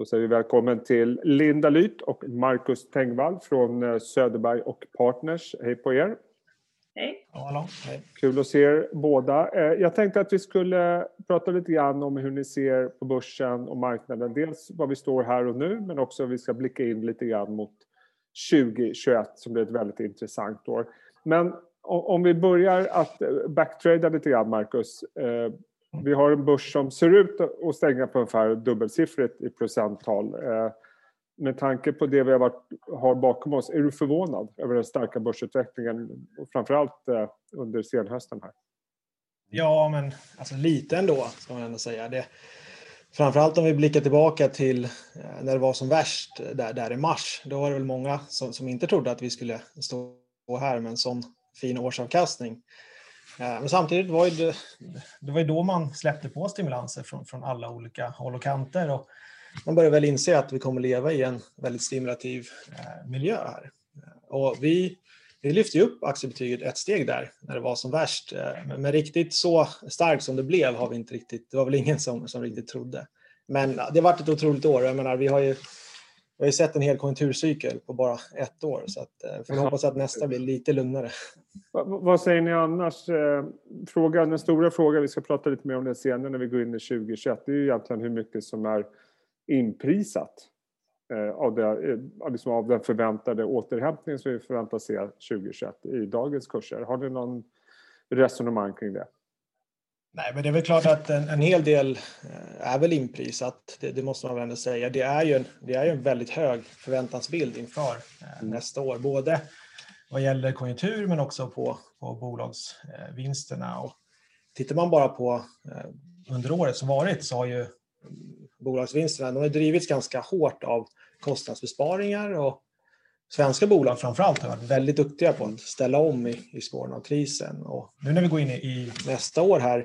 Då säger vi välkommen till Linda Lyth och Marcus Tengvall från eh, Söderberg och Partners. Hej på er! Hej! hallå. Hej. Kul att se er båda. Eh, jag tänkte att vi skulle prata lite grann om hur ni ser på börsen och marknaden. Dels var vi står här och nu, men också vi ska blicka in lite grann mot 2021 som blir ett väldigt intressant år. Men om vi börjar att eh, backtrada lite grann, Marcus. Mm. Vi har en börs som ser ut att stänga på ungefär dubbelsiffrigt i procenttal. Eh, med tanke på det vi har, varit, har bakom oss, är du förvånad över den starka börsutvecklingen, framförallt eh, under senhösten här? Ja, men alltså lite ändå, ska man ändå säga. Det, framförallt om vi blickar tillbaka till eh, när det var som värst där, där i mars. Då var det väl många som, som inte trodde att vi skulle stå här med en sån fin årsavkastning. Men samtidigt var det, det var ju då man släppte på stimulanser från, från alla olika håll och kanter. Och man börjar väl inse att vi kommer leva i en väldigt stimulativ eh, miljö här. Och vi, vi lyfte upp aktiebetyget ett steg där när det var som värst. Eh, men, men riktigt så starkt som det blev har vi inte riktigt, det var väl ingen som, som riktigt trodde. Men det har varit ett otroligt år. Jag menar, vi har ju vi har ju sett en hel konjunkturcykel på bara ett år så att, eh, får hoppas att nästa blir lite lugnare. Vad säger ni annars? Eh, frågan, den stora frågan, vi ska prata lite mer om det senare när vi går in i 2021, det är ju egentligen hur mycket som är inprisat eh, av, det, liksom av den förväntade återhämtningen som vi förväntar se 2021 i dagens kurser. Har ni någon resonemang kring det? Nej, men det är väl klart att en, en hel del eh, är väl inprisat. Det, det, måste man väl ändå säga. Det är ju en, det är ju en väldigt hög förväntansbild inför eh, mm. nästa år, både vad gäller konjunktur men också på, på bolagsvinsterna. Och tittar man bara på eh, under året som varit så har ju bolagsvinsterna de har drivits ganska hårt av kostnadsbesparingar och svenska bolag framförallt har varit väldigt duktiga på att ställa om i, i spåren av krisen. Och nu när vi går in i, i nästa år här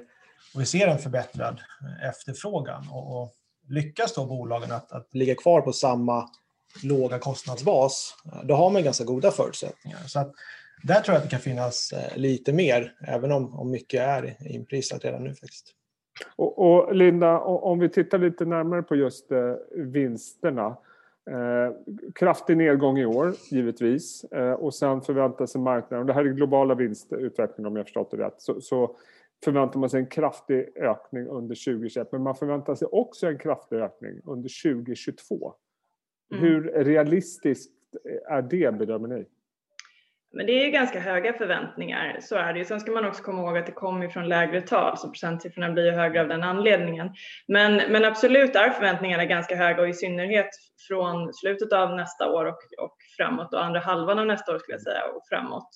och vi ser en förbättrad efterfrågan och, och lyckas då bolagen att, att ligga kvar på samma låga kostnadsbas, då har man ganska goda förutsättningar. Så att där tror jag att det kan finnas eh, lite mer, även om, om mycket är inprisat redan nu faktiskt. Och, och Linda, om vi tittar lite närmare på just eh, vinsterna. Eh, kraftig nedgång i år, givetvis. Eh, och sen förväntar sig marknaden, och det här är globala vinstutvecklingen om jag förstått det rätt, så, så förväntar man sig en kraftig ökning under 2021. Men man förväntar sig också en kraftig ökning under 2022. Mm. Hur realistiskt är det bedömer ni? Men det är ganska höga förväntningar, så är det ju. Sen ska man också komma ihåg att det kommer från lägre tal, så procentsiffrorna blir ju högre av den anledningen. Men, men absolut är förväntningarna ganska höga och i synnerhet från slutet av nästa år och, och framåt och andra halvan av nästa år skulle jag säga och framåt.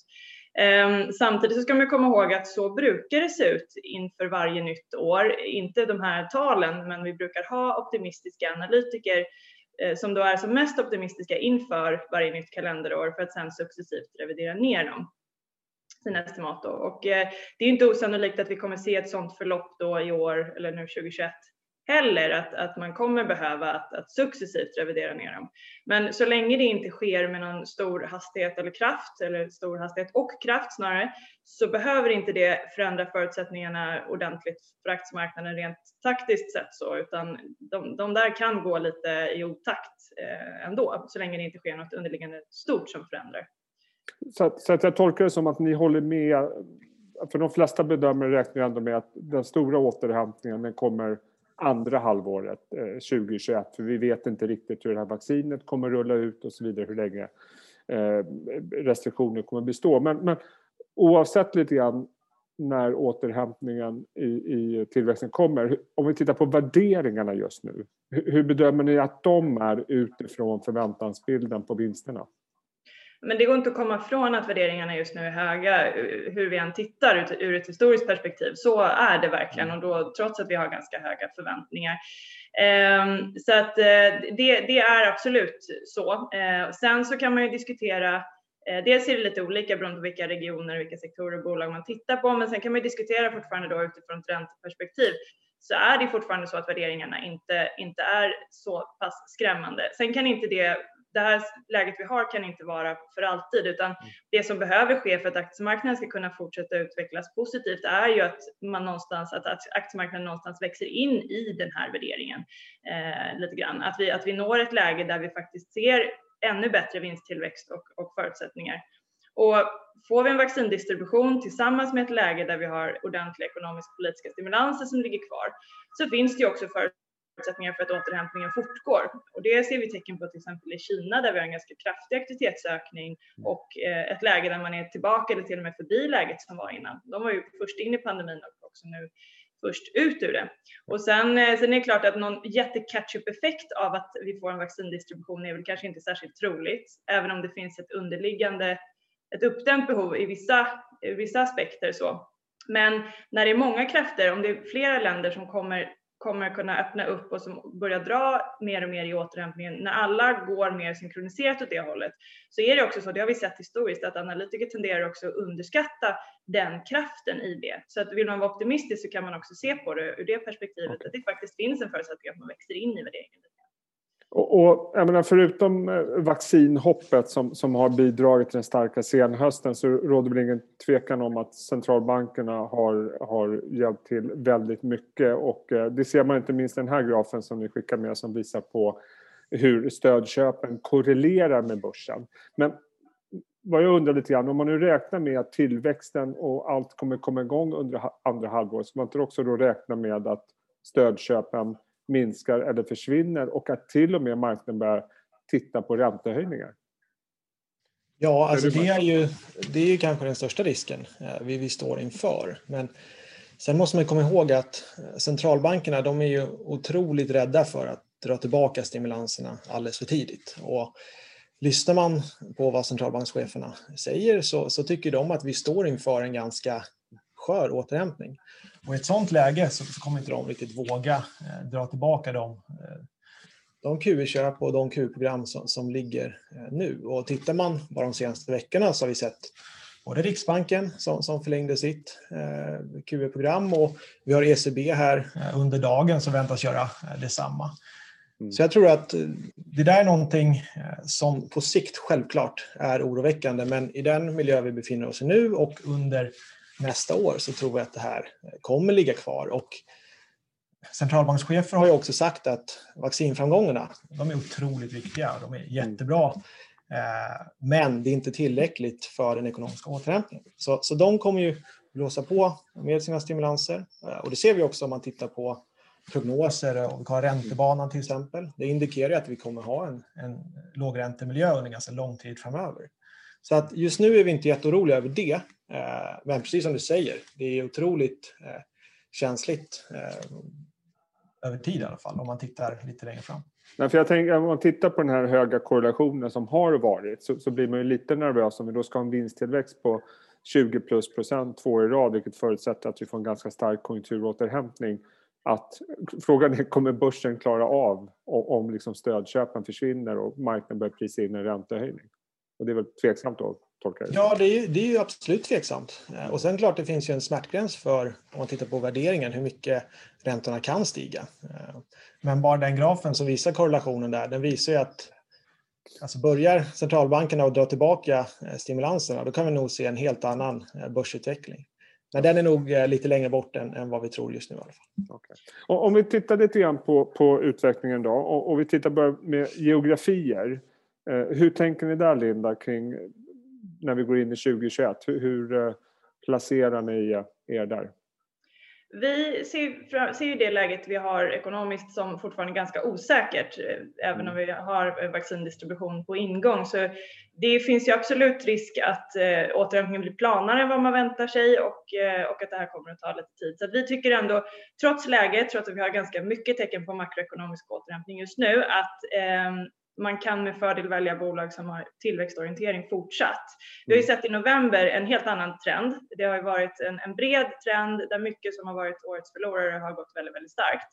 Ehm, samtidigt så ska man komma ihåg att så brukar det se ut inför varje nytt år. Inte de här talen, men vi brukar ha optimistiska analytiker eh, som då är som mest optimistiska inför varje nytt kalenderår för att sedan successivt revidera ner dem sina estimat. Då. Och eh, det är inte osannolikt att vi kommer se ett sådant förlopp då i år eller nu 2021 heller, att, att man kommer behöva att, att successivt revidera ner dem. Men så länge det inte sker med någon stor hastighet eller kraft, eller stor hastighet och kraft snarare, så behöver inte det förändra förutsättningarna ordentligt för aktiemarknaden rent taktiskt sett så, utan de, de där kan gå lite i otakt eh, ändå, så länge det inte sker något underliggande stort som förändrar. Så, så att jag tolkar det som att ni håller med, för de flesta bedömare räknar ändå med att den stora återhämtningen den kommer andra halvåret eh, 2021 för vi vet inte riktigt hur det här vaccinet kommer rulla ut och så vidare, hur länge eh, restriktioner kommer bestå. Men, men oavsett lite grann när återhämtningen i, i tillväxten kommer, om vi tittar på värderingarna just nu, hur bedömer ni att de är utifrån förväntansbilden på vinsterna? Men det går inte att komma ifrån att värderingarna just nu är höga hur vi än tittar ur ett historiskt perspektiv. Så är det verkligen och då trots att vi har ganska höga förväntningar. Ehm, så att eh, det, det är absolut så. Ehm, sen så kan man ju diskutera eh, Dels är det lite olika beroende på vilka regioner, vilka sektorer och bolag man tittar på, men sen kan man ju diskutera fortfarande då utifrån ett ränteperspektiv så är det fortfarande så att värderingarna inte, inte är så pass skrämmande. Sen kan inte det det här läget vi har kan inte vara för alltid utan det som behöver ske för att aktiemarknaden ska kunna fortsätta utvecklas positivt är ju att man någonstans, att aktiemarknaden någonstans växer in i den här värderingen eh, lite grann. Att vi, att vi når ett läge där vi faktiskt ser ännu bättre vinsttillväxt och, och förutsättningar. Och får vi en vaccindistribution tillsammans med ett läge där vi har ordentliga ekonomisk-politiska stimulanser som ligger kvar så finns det ju också förutsättningar för att återhämtningen fortgår. Och det ser vi tecken på till exempel i Kina där vi har en ganska kraftig aktivitetsökning och eh, ett läge där man är tillbaka eller till och med förbi läget som var innan. De var ju först in i pandemin och också nu först ut ur det. Och sen, eh, sen är det klart att någon jätte-catch-up-effekt av att vi får en vaccindistribution är väl kanske inte särskilt troligt, även om det finns ett underliggande, ett uppdämt behov i vissa, i vissa aspekter så. Men när det är många krafter, om det är flera länder som kommer kommer kunna öppna upp och som börjar dra mer och mer i återhämtningen, när alla går mer synkroniserat åt det hållet, så är det också så, det har vi sett historiskt, att analytiker tenderar också att underskatta den kraften i det. Så att vill man vara optimistisk så kan man också se på det ur det perspektivet, okay. att det faktiskt finns en förutsättning att man växer in i värderingen. Och, och jag menar, förutom eh, vaccinhoppet som, som har bidragit till den starka senhösten så råder väl ingen tvekan om att centralbankerna har, har hjälpt till väldigt mycket och eh, det ser man inte minst i den här grafen som ni skickar med som visar på hur stödköpen korrelerar med börsen. Men vad jag undrar lite grann, om man nu räknar med att tillväxten och allt kommer komma igång under andra halvåret, ska man inte också då räkna med att stödköpen minskar eller försvinner och att till och med marknaden börjar titta på räntehöjningar? Ja, alltså det är ju, det är ju kanske den största risken eh, vi, vi står inför. Men sen måste man komma ihåg att eh, centralbankerna de är ju otroligt rädda för att dra tillbaka stimulanserna alldeles för tidigt. Och lyssnar man på vad centralbankscheferna säger så, så tycker de att vi står inför en ganska skör återhämtning. Och i ett sådant läge så, så kommer inte de riktigt våga eh, dra tillbaka de, eh, de QE-köp och de QE-program som, som ligger eh, nu. Och tittar man bara de senaste veckorna så har vi sett både Riksbanken som, som förlängde sitt eh, QE-program och vi har ECB här eh, under dagen som väntas göra eh, detsamma. Mm. Så jag tror att det där är någonting som på sikt självklart är oroväckande men i den miljö vi befinner oss i nu och under nästa år så tror jag att det här kommer ligga kvar. Och centralbankschefer har ju också sagt att vaccinframgångarna, de är otroligt viktiga. De är jättebra. Eh, men det är inte tillräckligt för den ekonomiska återhämtningen. Så, så de kommer ju blåsa på med sina stimulanser. Eh, och det ser vi också om man tittar på prognoser och vi har räntebanan till exempel. Det indikerar att vi kommer ha en, en lågräntemiljö under ganska lång tid framöver. Så att just nu är vi inte jätteoroliga över det. Eh, men precis som du säger, det är otroligt eh, känsligt eh, över tid i alla fall om man tittar lite längre fram. Nej, för jag tänker, om man tittar på den här höga korrelationen som har varit så, så blir man ju lite nervös om vi då ska ha en vinsttillväxt på 20 plus procent två år i rad vilket förutsätter att vi får en ganska stark konjunkturåterhämtning. Att, frågan är, kommer börsen klara av om liksom stödköpen försvinner och marknaden börjar prisa in en räntehöjning? Och det är väl tveksamt då, tolkar jag Ja, det är, ju, det är ju absolut tveksamt. Eh, och sen klart det finns ju en smärtgräns för, om man tittar på värderingen, hur mycket räntorna kan stiga. Eh, men bara den grafen som visar korrelationen där, den visar ju att alltså börjar centralbankerna att dra tillbaka eh, stimulanserna, då kan vi nog se en helt annan börsutveckling. Men den är nog lite längre bort än, än vad vi tror just nu i alla fall. Okay. om vi tittar lite grann på, på utvecklingen då och, och vi tittar med geografier. Eh, hur tänker ni där Linda kring när vi går in i 2021? Hur, hur eh, placerar ni er där? Vi ser, ser ju det läget vi har ekonomiskt som fortfarande ganska osäkert, eh, även om vi har vaccindistribution på ingång. Så det finns ju absolut risk att eh, återhämtningen blir planare än vad man väntar sig och, eh, och att det här kommer att ta lite tid. Så vi tycker ändå, trots läget, trots att vi har ganska mycket tecken på makroekonomisk återhämtning just nu, att eh, man kan med fördel välja bolag som har tillväxtorientering fortsatt. Vi har ju mm. sett i november en helt annan trend. Det har ju varit en, en bred trend där mycket som har varit årets förlorare har gått väldigt, väldigt starkt.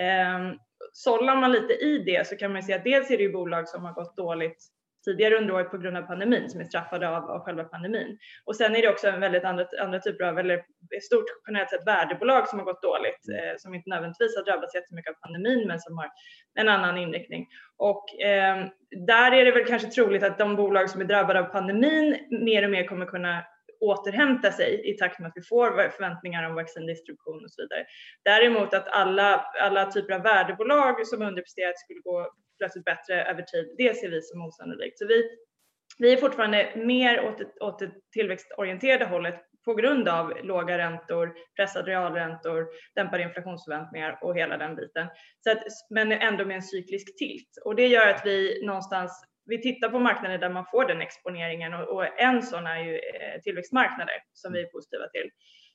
Eh, sållar man lite i det så kan man se att dels är det ju bolag som har gått dåligt tidigare under året på grund av pandemin som är straffade av, av själva pandemin. Och sen är det också en väldigt andra, andra typer av, eller stort generellt sett värdebolag som har gått dåligt, mm. eh, som inte nödvändigtvis har drabbats jättemycket av pandemin men som har en annan inriktning. Och eh, där är det väl kanske troligt att de bolag som är drabbade av pandemin mer och mer kommer kunna återhämta sig i takt med att vi får förväntningar om vaccindistribution och så vidare. Däremot att alla, alla typer av värdebolag som underpresterat skulle gå plötsligt bättre över tid, det ser vi som osannolikt. Så vi, vi är fortfarande mer åt det, åt det tillväxtorienterade hållet på grund av låga räntor, pressade realräntor, dämpade inflationsförväntningar och hela den biten. Så att, men ändå med en cyklisk tilt. Och det gör att vi någonstans vi tittar på marknader där man får den exponeringen och, och en sån är ju eh, tillväxtmarknader som vi är positiva till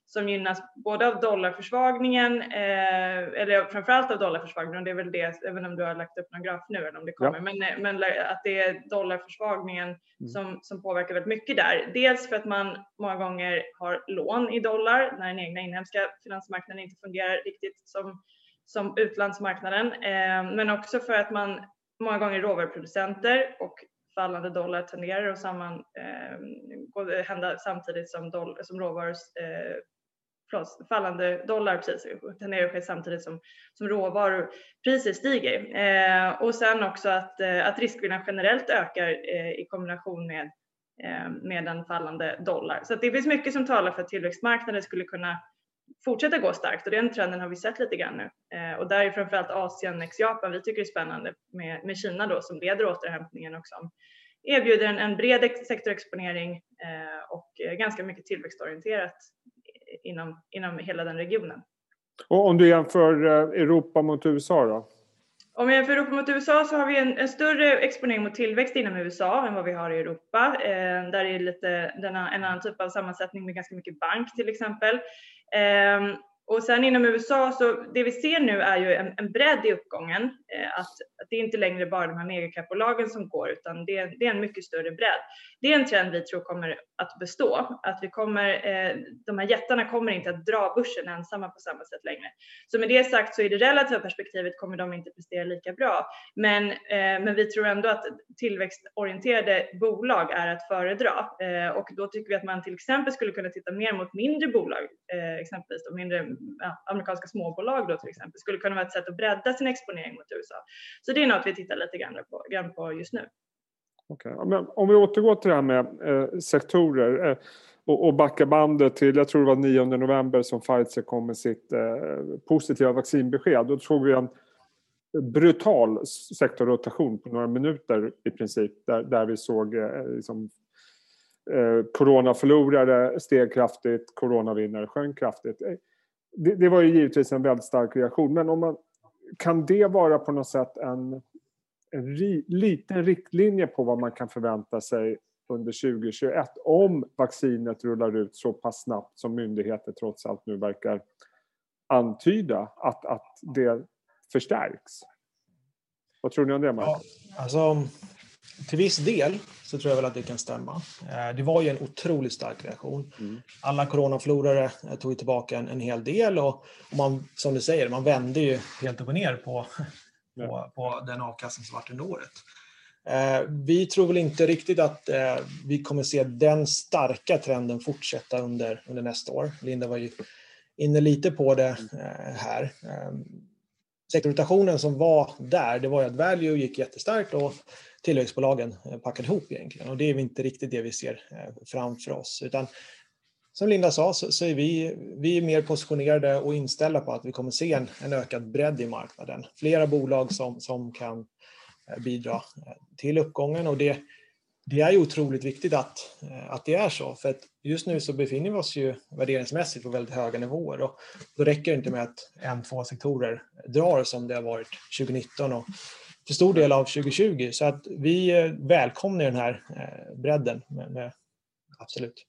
som gynnas både av dollarförsvagningen, eh, eller framförallt av dollarförsvagningen, det är väl det, även om du har lagt upp någon graf nu eller om det kommer, ja. men, eh, men att det är dollarförsvagningen mm. som, som påverkar väldigt mycket där. Dels för att man många gånger har lån i dollar när den egna inhemska finansmarknaden inte fungerar riktigt som, som utlandsmarknaden, eh, men också för att man många gånger råvaruproducenter och fallande dollar tenderar att samman, eh, hända samtidigt som, doll, som råvaror eh, fallande dollar precis, tenderar att ske samtidigt som, som råvarupriser stiger. Eh, och sen också att, eh, att riskviljan generellt ökar eh, i kombination med, eh, med en fallande dollar. Så det finns mycket som talar för att tillväxtmarknaden skulle kunna fortsätta gå starkt och den trenden har vi sett lite grann nu. Eh, och där är framförallt Asien ex Japan vi tycker det är spännande med, med Kina då som leder återhämtningen och som erbjuder en, en bred sektorexponering eh, och eh, ganska mycket tillväxtorienterat inom, inom hela den regionen. Och om du jämför eh, Europa mot USA då? Om vi jämför Europa mot USA så har vi en, en, större exponering mot tillväxt inom USA än vad vi har i Europa. Eh, där är lite denna, en annan typ av sammansättning med ganska mycket bank till exempel. Eh, och sen inom USA så det vi ser nu är ju en, en bredd i uppgången. Att, att, det är inte längre bara de här megacapbolagen som går utan det, det, är en mycket större bredd. Det är en trend vi tror kommer att bestå. Att vi kommer, eh, de här jättarna kommer inte att dra börsen ensamma på samma sätt längre. Så med det sagt så i det relativa perspektivet kommer de inte prestera lika bra. Men, eh, men vi tror ändå att tillväxtorienterade bolag är att föredra eh, och då tycker vi att man till exempel skulle kunna titta mer mot mindre bolag, eh, exempelvis de mindre ja, amerikanska småbolag då till exempel skulle kunna vara ett sätt att bredda sin exponering mot USA. Så det är något vi tittar lite grann på, grann på just nu. Okay. Men om vi återgår till det här med eh, sektorer eh, och, och backar bandet till, jag tror det var 9 november som Pfizer kom med sitt eh, positiva vaccinbesked. Då såg vi en brutal sektorrotation på några minuter i princip där, där vi såg eh, liksom, eh, coronaförlorare steg kraftigt, coronavinnare sjönk kraftigt. Eh, det, det, var ju givetvis en väldigt stark reaktion men om man, kan det vara på något sätt en en ri, liten riktlinje på vad man kan förvänta sig under 2021 om vaccinet rullar ut så pass snabbt som myndigheter trots allt nu verkar antyda att, att det förstärks. Vad tror ni om det, Marcus? Ja, alltså, till viss del så tror jag väl att det kan stämma. Eh, det var ju en otroligt stark reaktion. Mm. Alla coronaförlorare eh, tog tillbaka en, en hel del och, och man, som du säger, man vände ju helt upp och ner på på, på den avkastning som varit under året. Eh, vi tror väl inte riktigt att eh, vi kommer se den starka trenden fortsätta under, under nästa år. Linda var ju inne lite på det eh, här. Sektorrotationen som var där, det var ju att value gick jättestarkt och tillväxtbolagen eh, packade ihop egentligen och det är inte riktigt det vi ser eh, framför oss utan som Linda sa så, så, är vi, vi är mer positionerade och inställda på att vi kommer se en, en ökad bredd i marknaden. Flera bolag som, som kan eh, bidra till uppgången och det, det är ju otroligt viktigt att, att det är så. För att just nu så befinner vi oss ju värderingsmässigt på väldigt höga nivåer och då räcker det inte med att en, två sektorer drar som det har varit 2019 och till stor del av 2020. Så att vi välkomnar den här bredden. Med, med, absolut.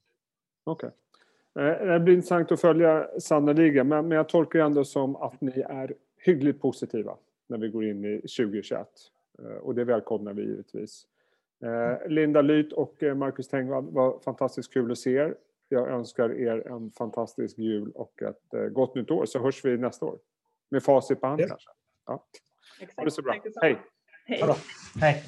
Okej. Okay. Eh, det blir intressant att följa sannoliken, men, men jag tolkar ändå som att ni är hyggligt positiva när vi går in i 2021. Eh, och det välkomnar vi givetvis. Eh, Linda Lyth och Marcus Tengvall, var fantastiskt kul att se er. Jag önskar er en fantastisk jul och ett gott nytt år, så hörs vi nästa år. Med facit på hand ja. kanske. Ja. Exakt. Ha det så bra. Hej! Hej! Hej.